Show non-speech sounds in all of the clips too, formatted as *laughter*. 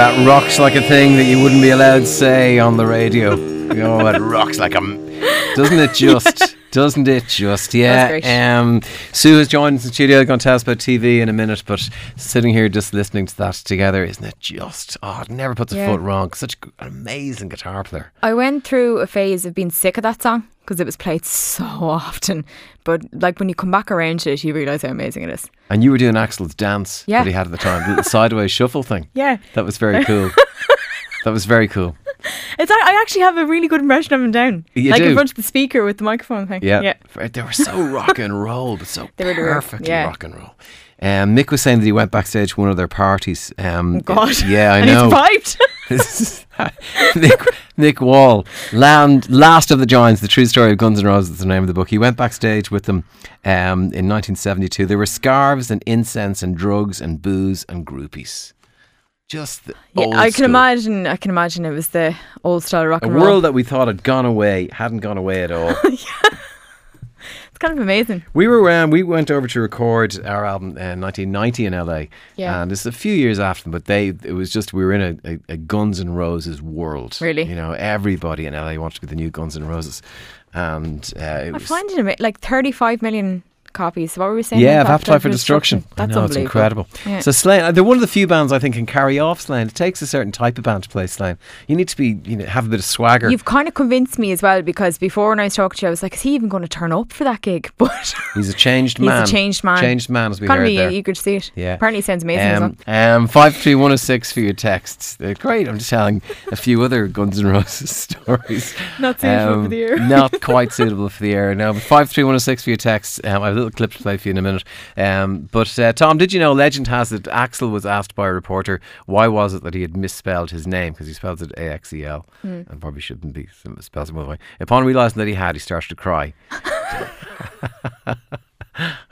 That rocks like a thing that you wouldn't be allowed to say on the radio. *laughs* oh, it rocks like a. Doesn't it just? *laughs* Doesn't it just? Yeah. Um, Sue has joined us in the studio. Going to tell us about TV in a minute, but sitting here just listening to that together, isn't it just? Oh, it never puts a foot wrong. Such an amazing guitar player. I went through a phase of being sick of that song because it was played so *laughs* often. But like when you come back around to it, you realise how amazing it is. And you were doing Axl's dance Yeah. that he had at the time, the *laughs* sideways shuffle thing. Yeah. That was very cool. *laughs* that was very cool. It's I actually have a really good impression of him down, You like do? in front of the speaker with the microphone thing. Yeah. yeah. They were so *laughs* rock and roll, but so *laughs* They were, perfectly yeah. rock and roll. Um, Mick was saying that he went backstage to one of their parties. Um, Oh, God. *laughs* Yeah, I and know. he's piped. Mick, Mick Wall, Land, Last of the Giants, the true story of Guns N' Roses, is the name of the book. He went backstage with them um, in 1972. There were scarves and incense and drugs and booze and groupies. Just the Yeah, I can school. imagine. I can imagine it was the old style rock A and roll. world that we thought had gone away hadn't gone away at all. *laughs* yeah. It's kind of amazing. We were um, we went over to record our album in 1990 in LA, Yeah. and it's a few years after. But they it was just we were in a, a, a Guns N' Roses world. Really? you know, everybody in LA wanted to be the new Guns N' Roses, and uh, it I was find it a bit- like 35 million copies. What were we saying? yeah, about of Appetite for Destruction. I That's know, it's incredible. Yeah. So Slane, they're one of the few bands I think can carry off Slane. It takes a certain type of band to play Slane. You need to be, you know, have a bit of swagger. You've kind of convinced me as well because before when I was talking to you, I was like, is he even going to turn up for that gig? *laughs* But He's a changed man. he's a changed man. Changed man, as we kind of heard be there. eager to see it. Yeah. Apparently, it sounds amazing as well. Um, um, five three one zero six for your texts. They're great. I'm just telling a few other Guns N' Roses *laughs* stories. Not suitable for the air. not quite suitable for the air. No, but five three one zero six for your texts. Um, I have a little clip to play for you in a minute. Um, but uh, Tom, did you know? Legend has it. Axl was asked by a reporter why was it that he had misspelled his name because he spells it A X E L Hmm. and probably shouldn't be spelled some other way. Upon realizing that he had, he started to cry. *laughs*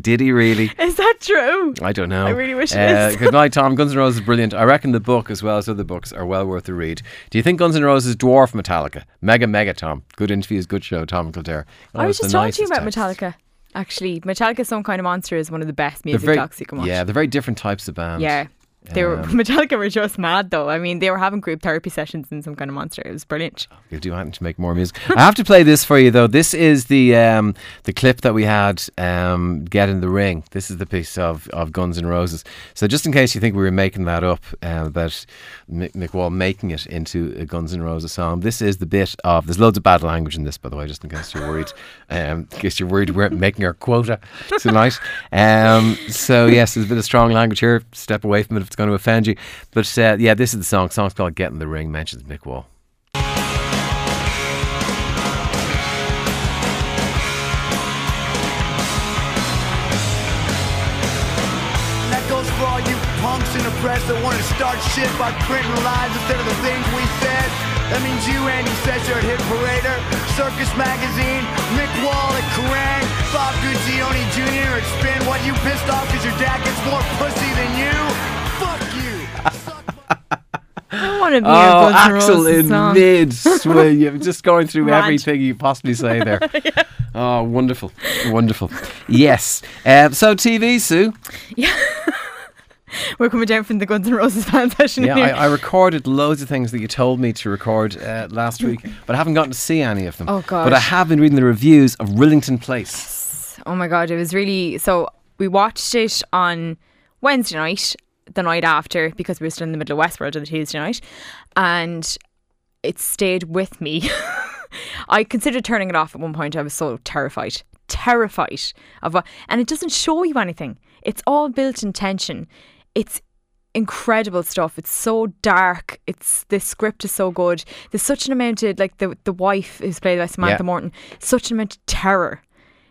did he really? Is that true? I don't know. I really wish it uh, is. Good night, Tom. Guns N' Roses is brilliant. I reckon the book, as well as other books, are well worth a read. Do you think Guns N' Roses dwarf Metallica? Mega, mega, Tom. Good interviews, good show, Tom and Kildare. Oh, I was just talking to you about text. Metallica. Actually, Metallica, Some Kind of Monster, is one of the best music very, docs you can watch. yeah, they're very different types of bands. Yeah. They were Um, *laughs* Metallica were just mad though. I mean, they were having group therapy sessions in some kind of monster. It was brilliant. You'll do anything to make more music. *laughs* I have to play this for you though. This is the um, the clip that we had. Um, Get in the ring. This is the piece of, of Guns N' Roses. So just in case you think we were making that up uh, about Mick, Mick Wall making it into a Guns N' Roses song, this is the bit of. There's loads of bad language in this, by the way, just in case you're worried. *laughs* Um, in case you're worried we weren't making our quota tonight. Um, so yes, there's a bit of strong language here. Step away from it if it's going to offend you. But uh, yeah, this is the song. The song's called "Get in the Ring." Mentions Mick Wall. Punks in the press that want to start shit by printing lies instead of the things we said. That means you, Andy Secher at Hit Parader, Circus Magazine, Mick Wall at Kerrang, Bob Guccione Jr. at Spin. What, you pissed off because your dad gets more pussy than you! Want to be Oh, Axl in song. mid swing. *laughs* You're just going through everything you possibly say there. *laughs* Oh, wonderful. Wonderful. Yes. Uh, so, TV, Sue. Yeah. *laughs* We're coming down from the Guns N' Roses fan session Yeah. I, I recorded loads of things that you told me to record uh, last week, but I haven't gotten to see any of them. Oh, god! But I have been reading the reviews of Rillington Place. oh my god, it was really so. We watched it on Wednesday night, the night after, because we were still in the middle of Westworld on the Tuesday night, and it stayed with me. *laughs* I considered turning it off at one point. I was so terrified, terrified of what, and it doesn't show you anything. It's all built in tension. It's incredible stuff. It's so dark. It's the script is so good. There's such an amount of like the the wife who's played by Samantha Yeah. Morton, such an amount of terror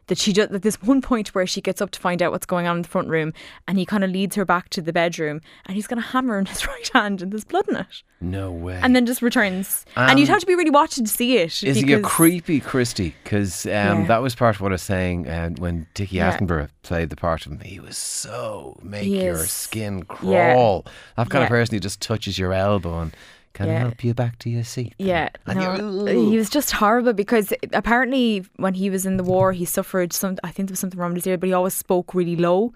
that she does. That this *laughs* one point where she gets up to find out what's going on in the front room, and he kind of leads her back to the bedroom, and he's got a hammer in his *laughs* right hand, and there's blood in it, No way. and then just returns. and you'd Um, have to be really watching to see it. Is he a creepy Christie? Because um, Yeah. that was part of what I was saying uh, when Dickie Yeah. Attenborough played the part of him. He was so make He your is. skin Yeah. crawl. That kind of person who just touches your elbow and Can I Yeah. help you back to your seat? Yeah, And no, he was just horrible because apparently when he was in the war, he suffered some. I think there was something wrong with his ear, but he always spoke really low,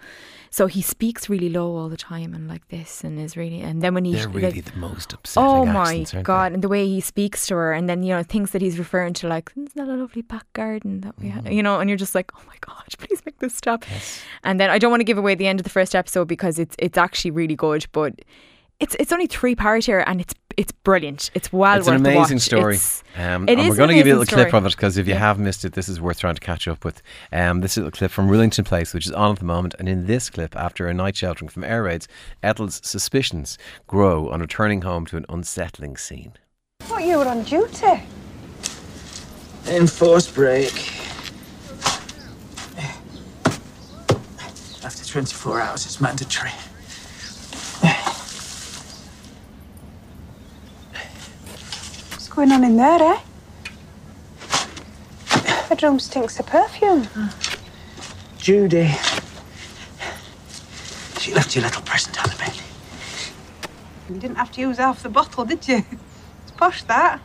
so he speaks really low all the time and like this, and is really. And then when he They're really like, the most upsetting Oh my accents, aren't god! And the way he speaks to her, and then you know things that he's referring to, like isn't that a lovely back garden that we, had? Mm. you know, and you're just like, oh my god, *laughs* please make this stop. And then I don't want to give away the end of the first episode because it's it's actually really good, but it's it's only three part here, and it's it's brilliant. It's well It's worth an amazing watch. story. It's- Um, it and is we're going to give you a little amazing clip story. of it because if you have missed it, this is worth trying to catch up with. Um, this little clip from Rillington Place, which is on at the moment. And in this clip, after a night sheltering from air raids, Ethel's suspicions grow on returning home to an unsettling scene. thought you were on duty. Enforced break. After 24 hours, it's mandatory. Going on in there, eh? The bedroom stinks of perfume. Judy. She left you a little present on the bed. You didn't have to use half the bottle, did you? It's posh, that.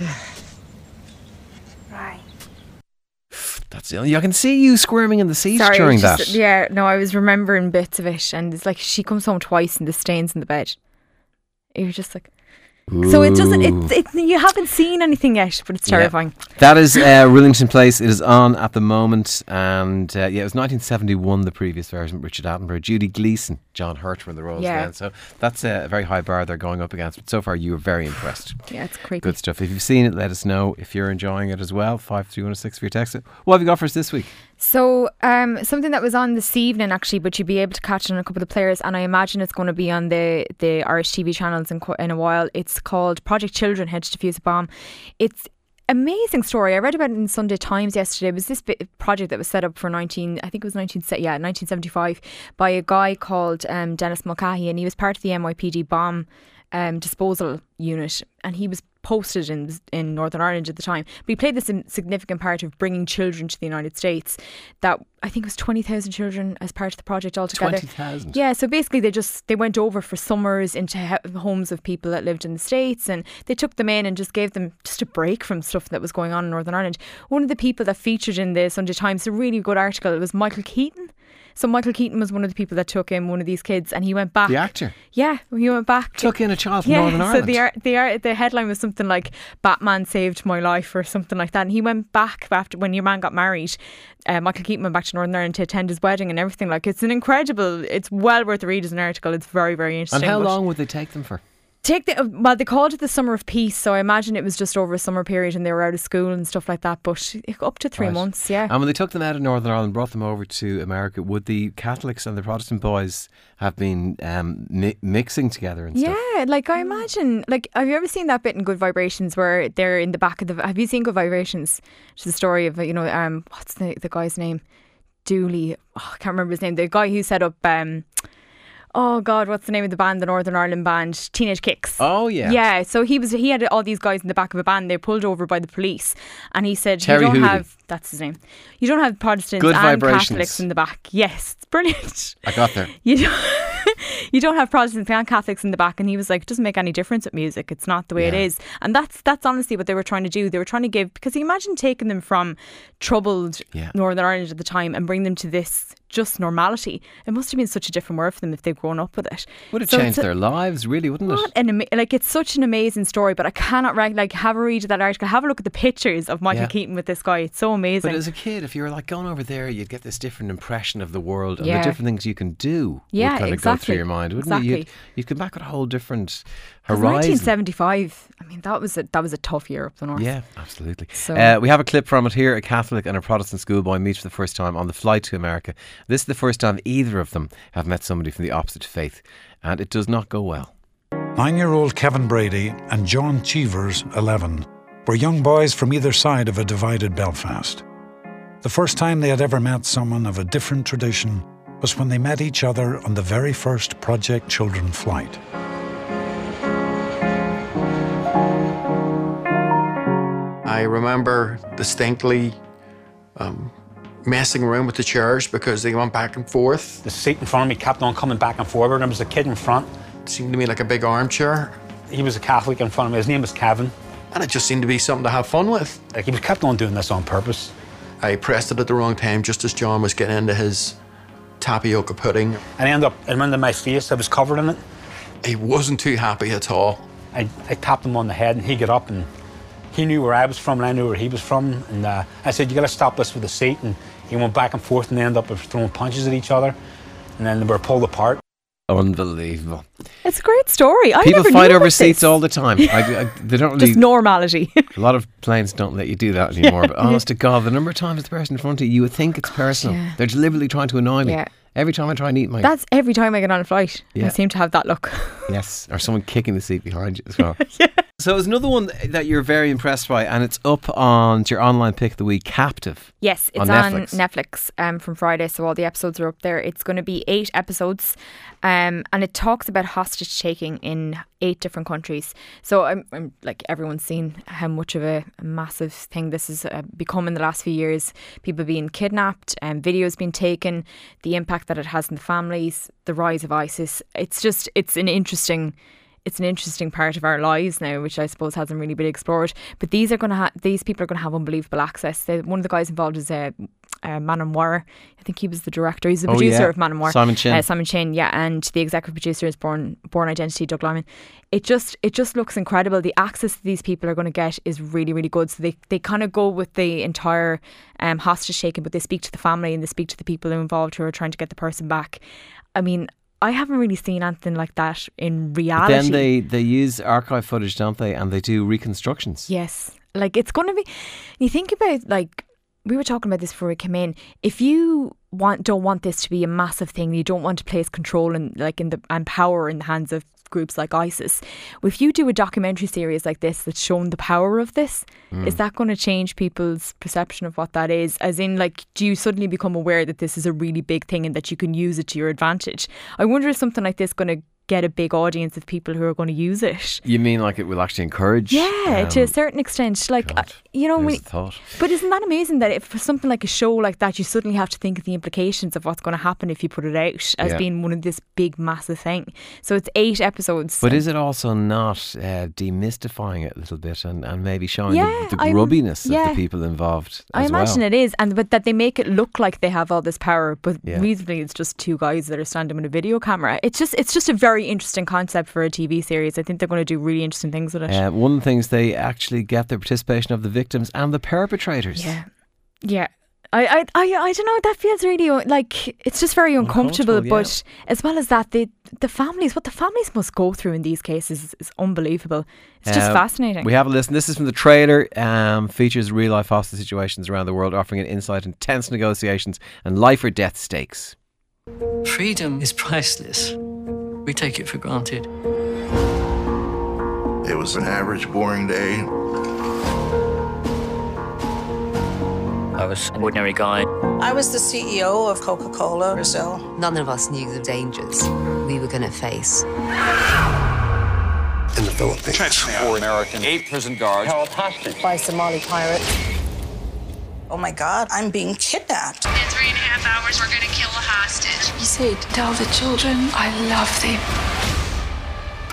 *sighs* right. That's the only, I can see you squirming in the seat Sorry, during it's that. yeah, no, I was remembering bits of it, and it's like she comes home twice and the stains in the bed. You're just like, so it doesn't. It, it you haven't seen anything yet, but it's Yeah. terrifying. That is uh, Rillington Place. It is on at the moment, and uh, yeah, it was 1971. The previous version, Richard Attenborough, Judy Geeson, John Hurt were in the roles Yeah. then. So that's a very high bar they're going up against. But so far, you were very impressed. Yeah, it's creepy. Good stuff. If you've seen it, let us know. If you're enjoying it as well, five three one six for your text. What have you got for us this week? So, um, something that was on this evening actually, but you'd be able to catch on a couple of the players, and I imagine it's going to be on the the Irish TV channels in in a while. It's called Project Children: to Defuse a Bomb. It's amazing story. I read about it in Sunday Times yesterday. It was this project that was set up for 19, I think it was 19, yeah, 1975 by a guy called um, Dennis Mulcahy, and he was part of the NYPD bomb um, disposal unit, and he was posted in in Northern Ireland at the time. But he played this significant part of bringing children to the United States. That I think it was twenty thousand children as part of the project altogether. 20,000? Yeah, so basically they just they went over for summers into he- homes of people that lived in the states, and they took them in and just gave them just a break from stuff that was going on in Northern Ireland. One of the people that featured in the Sunday Times, a really good article, it was Michael Keaton. So Michael Keaton was one of the people that took in one of these kids, and he went back. The actor Yeah, he went back. took in a child from yeah, Northern so Ireland. the ar- the ar- the headline was something like "Batman saved my life" or something like that. And he went back after when your man got married. Uh, Michael Keaton went back to Northern Ireland to attend his wedding and everything. Like it's an incredible. It's well worth a read as an article. It's very very interesting. and how long would they take them for? Take the well, they called it the summer of peace, so I imagine it was just over a summer period and they were out of school and stuff like that. But up to three Right. months, yeah. And when they took them out of Northern Ireland, brought them over to America, would the Catholics and the Protestant boys have been um, mi- mixing together and stuff? Yeah, like I imagine, like have you ever seen that bit in Good Vibrations where they're in the back of the? Have you seen Good Vibrations? It's the story of you know, um, what's the the guy's name? Dooley. Oh, I can't remember his name. The guy who set up, um, oh God, what's the name of the band? The Northern Ireland band, Teenage Kicks. Oh yeah. Yeah, so he was he had all these guys in the back of a van. They were pulled over by the police, and he said, Terri "You don't Hooley. have that's his name. You don't have Protestants Good and Vibrations. Catholics in the back." *laughs* Yes, it's brilliant. I got there. *laughs* You don't, *laughs* you don't have Protestants and Catholics in the back, and he was like, "It doesn't make any difference with music. It's not the way it Yeah. is." And that's that's honestly what they were trying to do. They were trying to give because you imagine taking them from troubled Yeah. Northern Ireland at the time and bring them to this just normality. It must have been such a different world for them if they'd grown up with it. Would have So changed their lives, really, wouldn't it? an like it's such an amazing story, but I cannot rank like have a read of that article. Have a look at the pictures of Michael Yeah. Keaton with this guy. It's so amazing. But as a kid, if you were like going over there, you'd get this different impression of the world and Yeah. the different things you can do. Yeah, would kind of go exactly. Through your mind, wouldn't it? You'd, Exactly. you'd come back with a whole different horizon. 1975. I mean, that was a that was a tough year up the north. Yeah, absolutely. So- uh, we have a clip from it here. A Catholic and a Protestant schoolboy meet for the first time on the flight to America. This is the first time either of them have met somebody from the opposite faith, and it does not go well. Nine year old Kevin Brady and John Cheevers, 11, were young boys from either side of a divided Belfast. The first time they had ever met someone of a different tradition was when they met each other on the very first Project Children flight. I remember distinctly um, messing around with the chairs because they went back and forth. The seat in front of me kept on coming back and forward. There was a kid in front. It seemed to me like a big armchair, He was a Catholic in front of me. His name was Kevin. and it just seemed to be something to have fun with. Like he was kept on doing this on purpose. I pressed it at the wrong time just as John was getting into his tapioca pudding. And I ended up, it went my face. I was covered in it. He wasn't too happy at all. I, I tapped him on the head and he got up and he knew where I was from and I knew where he was from. And uh, I said, You got to stop this with the seat. And he went back and forth and they ended up throwing punches at each other. And then they were pulled apart. Unbelievable. It's a great story. I People fight over seats all the time. I, I, they don't *laughs* really. Just normality. a lot of planes don't let you do that *laughs* anymore. But oh, honest to God, the number of times the person in front of you, you would think it's personal. yeah. They're deliberately trying to annoy me. Yeah. Every time I try and eat my That's every time I get on a flight. Yeah. I seem to have that look. yes, or someone kicking the seat behind you as well. *laughs* So there's another one that you're very impressed by, and it's up on your online pick of the week, Captive. Yes, it's On on Netflix. Netflix, um, from Friday, so all the episodes are up there. It's going to be eight episodes, um, and it talks about hostage taking in eight different countries. So I'm, I'm like everyone's seen how much of a, massive thing this has uh, become in the last few years. People being kidnapped, and videos being taken, the impact that it has on the families, the rise of ISIS. It's just it's an interesting it's an interesting part of our lives now, which I suppose hasn't really been explored. But these are going to have these people are going to have unbelievable access. They, one of the guys involved is uh, uh, Man on Wire. I think he was the director. He's the Oh, producer yeah. of Man on Wire. Simon Chinn. Uh, Simon Chinn, yeah, and the executive producer is Bourne Bourne Identity, Doug Liman. It just it just looks incredible. The access that these people are going to get is really really good. So they they kind of go with the entire um, hostage taking, but they speak to the family and they speak to the people involved who are trying to get the person back. I mean. I haven't really seen anything like that in But reality. then they, they use archive footage, don't they? And they do reconstructions. Yes. Like it's going to be you think about like we were talking about this before we came in. If you want don't want this to be a massive thing, you don't want to place control and like in the and power in the hands of groups like ISIS. If you do a documentary series like this that's shown the power of this, is mm. that going to change people's perception of what that is? As in, like, do you suddenly become aware that this is a really big thing and that you can use it to your advantage? I wonder if something like this going to get a big audience of people who are going to use it. You mean like it will actually encourage? Yeah, to a um, certain extent. Like, God, you know, there's when, a thought. but isn't that amazing that if for something like a show like that, you suddenly have to think of the implications of what's going to happen if you put it out as Yeah. being one of this big, massive thing. So it's eight episodes. But is it also not uh, demystifying it a little bit and, and maybe showing Yeah, the, the grubbiness of the people involved? I imagine well? it is, and but that they make it look like they have all this power, but Yeah. reasonably it's just two guys that are standing with a video camera. It's just it's just a very interesting concept for a TV series. I think they're going to do really interesting things with it. Uh, one of the things they actually get the participation of the victims and the perpetrators. Yeah, yeah. I, I, I, I don't know. That feels really like it's just very uncomfortable. Uncomfortable, yeah. But as well as that, the the families, what the families must go through in these cases is, is unbelievable. It's just Uh, fascinating. We have a listen. This is from the trailer. Um, features real life hostage situations around the world, offering an insight into tense negotiations and life or death stakes. Freedom is priceless. We take it for granted. It was an average, boring day. I was an ordinary guy. I was the CEO of Coca Cola Brazil. None of us knew the dangers we were going to face. In the Philippines. Four American, eight prison guards held hostage. By Somali pirates. Oh my God, I'm being kidnapped. Hours, we're gonna kill a hostage. You said, tell the children I love them.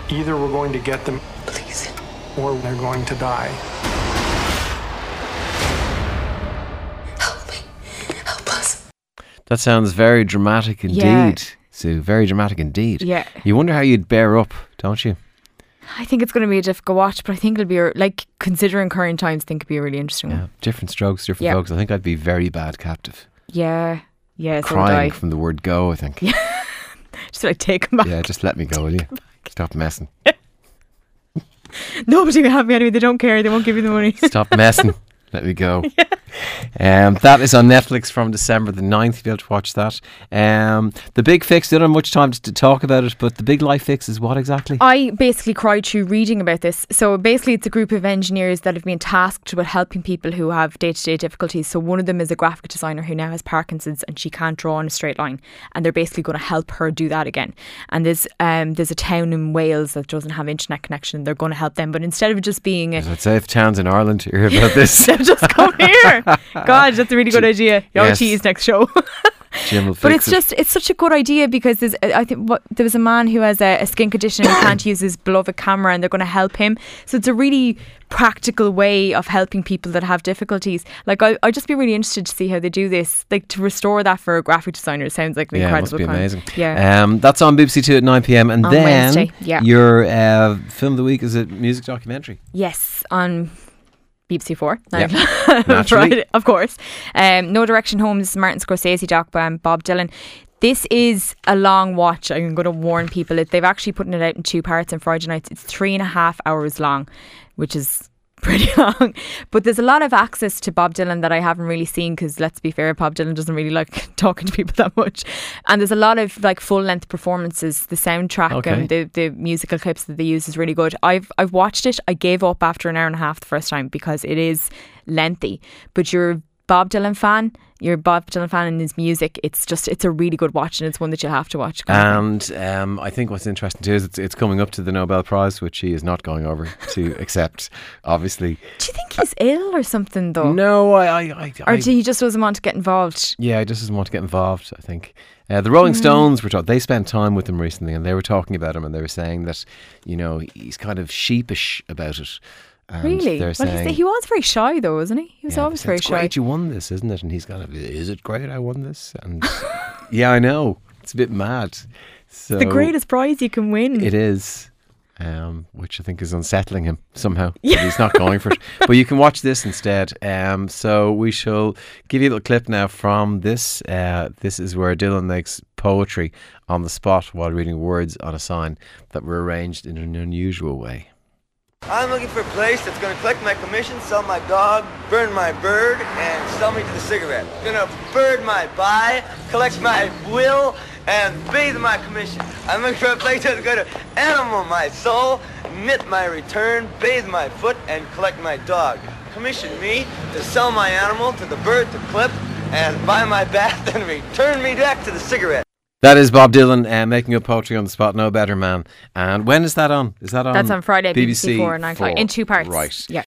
Either we're going to get them, Please. or they're going to die. Help me. Help us. That sounds very dramatic indeed, Yeah. Sue. Very dramatic indeed. Yeah. You wonder how you'd bear up, don't you? I think it's going to be a difficult watch, but I think it'll be like considering current times. I think it'll be a really interesting Yeah. one. Different strokes, different Yeah. folks. I think I'd be very bad captive. Yeah, yeah. So Crying from the word go, I think. Yeah, *laughs* Just like take him back. Yeah, just let me go, will you? Stop messing. *laughs* Nobody will have me anyway. They don't care. They won't give you the money. Stop messing. *laughs* Let me go. *laughs* Um, that is on Netflix from December the 9th. You'll be able to watch that. Um, the Big Fix, don't have much time to, to talk about it, but the Big Life Fix is what exactly? I basically cried through reading about this. So basically, it's a group of engineers that have been tasked with helping people who have day to day difficulties. So one of them is a graphic designer who now has Parkinson's and she can't draw in a straight line, and they're basically going to help her do that again. And there's um there's a town in Wales that doesn't have internet connection. They're going to help them, but instead of just being a, I'd say if towns in Ireland hear about this, *laughs* *laughs* just come here. God, that's a really good idea. Your Yes. cheese next show. *laughs* But it's it. just it's such a good idea because there's, I think what, there was a man who has a, a skin condition and can't *coughs* use his beloved camera and they're going to help him. So it's a really practical way of helping people that have difficulties. Like I I'd just be really interested to see how they do this. Like to restore that for a graphic designer sounds like an yeah, incredible must be amazing. Yeah. Um, that's on BBC Two at nine pm, and On then Wednesday, yeah. your uh, film of the week is a music documentary. Yes, on Four. Yeah, *laughs* naturally. Friday, of course. Um, no Direction Home. This is Martin Scorsese doc by Bob Dylan. This is a long watch. I'm going to warn people. They've actually put it out in two parts on Friday nights. It's three and a half hours long, which is pretty *laughs* long. But there's a lot of access to Bob Dylan that I haven't really seen because let's be fair, Bob Dylan doesn't really like *laughs* talking to people that much. And there's a lot of like full length performances. The soundtrack Okay. and the, the musical clips that they use is really good. I've I've watched it. I gave up after an hour and a half the first time because it is lengthy. But you're a Bob Dylan fan, you're a Bob Dylan fan and his music. It's just it's a really good watch and it's one that you'll have to watch. And um, I think what's interesting too is it's, it's coming up to the Nobel Prize, which he is not going over to *laughs* accept. Obviously, Do you think he's ill or something though? no, I, I, I, Or I do he just doesn't want to get involved? yeah, he just doesn't want to get involved. I think uh, the Rolling Mm. Stones were talking. They spent time with him recently, and they were talking about him, and they were saying that you know he's kind of sheepish about it. And really? they're Well, saying he was very shy though, wasn't he? He was Yeah, always very it's shy. great you won this, isn't it? And he's kind of, is it great I won this? And *laughs* yeah, I know. It's a bit mad. So the greatest prize you can win. It is. Um, which I think is unsettling him somehow. *laughs* that He's not going for it. But you can watch this instead. Um, so we shall give you a little clip now from this. Uh, this is where Dylan makes poetry on the spot while reading words on a sign that were arranged in an unusual way. I'm looking for a place that's gonna collect my commission, sell my dog, burn my bird, and sell me to the cigarette. Gonna bird my buy, collect my will, and bathe my commission. I'm looking for a place that's gonna animal my soul, knit my return, bathe my foot, and collect my dog. Commission me to sell my animal to the bird to clip, and buy my bath *laughs* and return me back to the cigarette. That is Bob Dylan uh, making up poetry on the spot. No better man. And when is that on? Is that on? That's on Friday, BBC, BBC Four, nine o'clock, in two parts. Right. Yeah.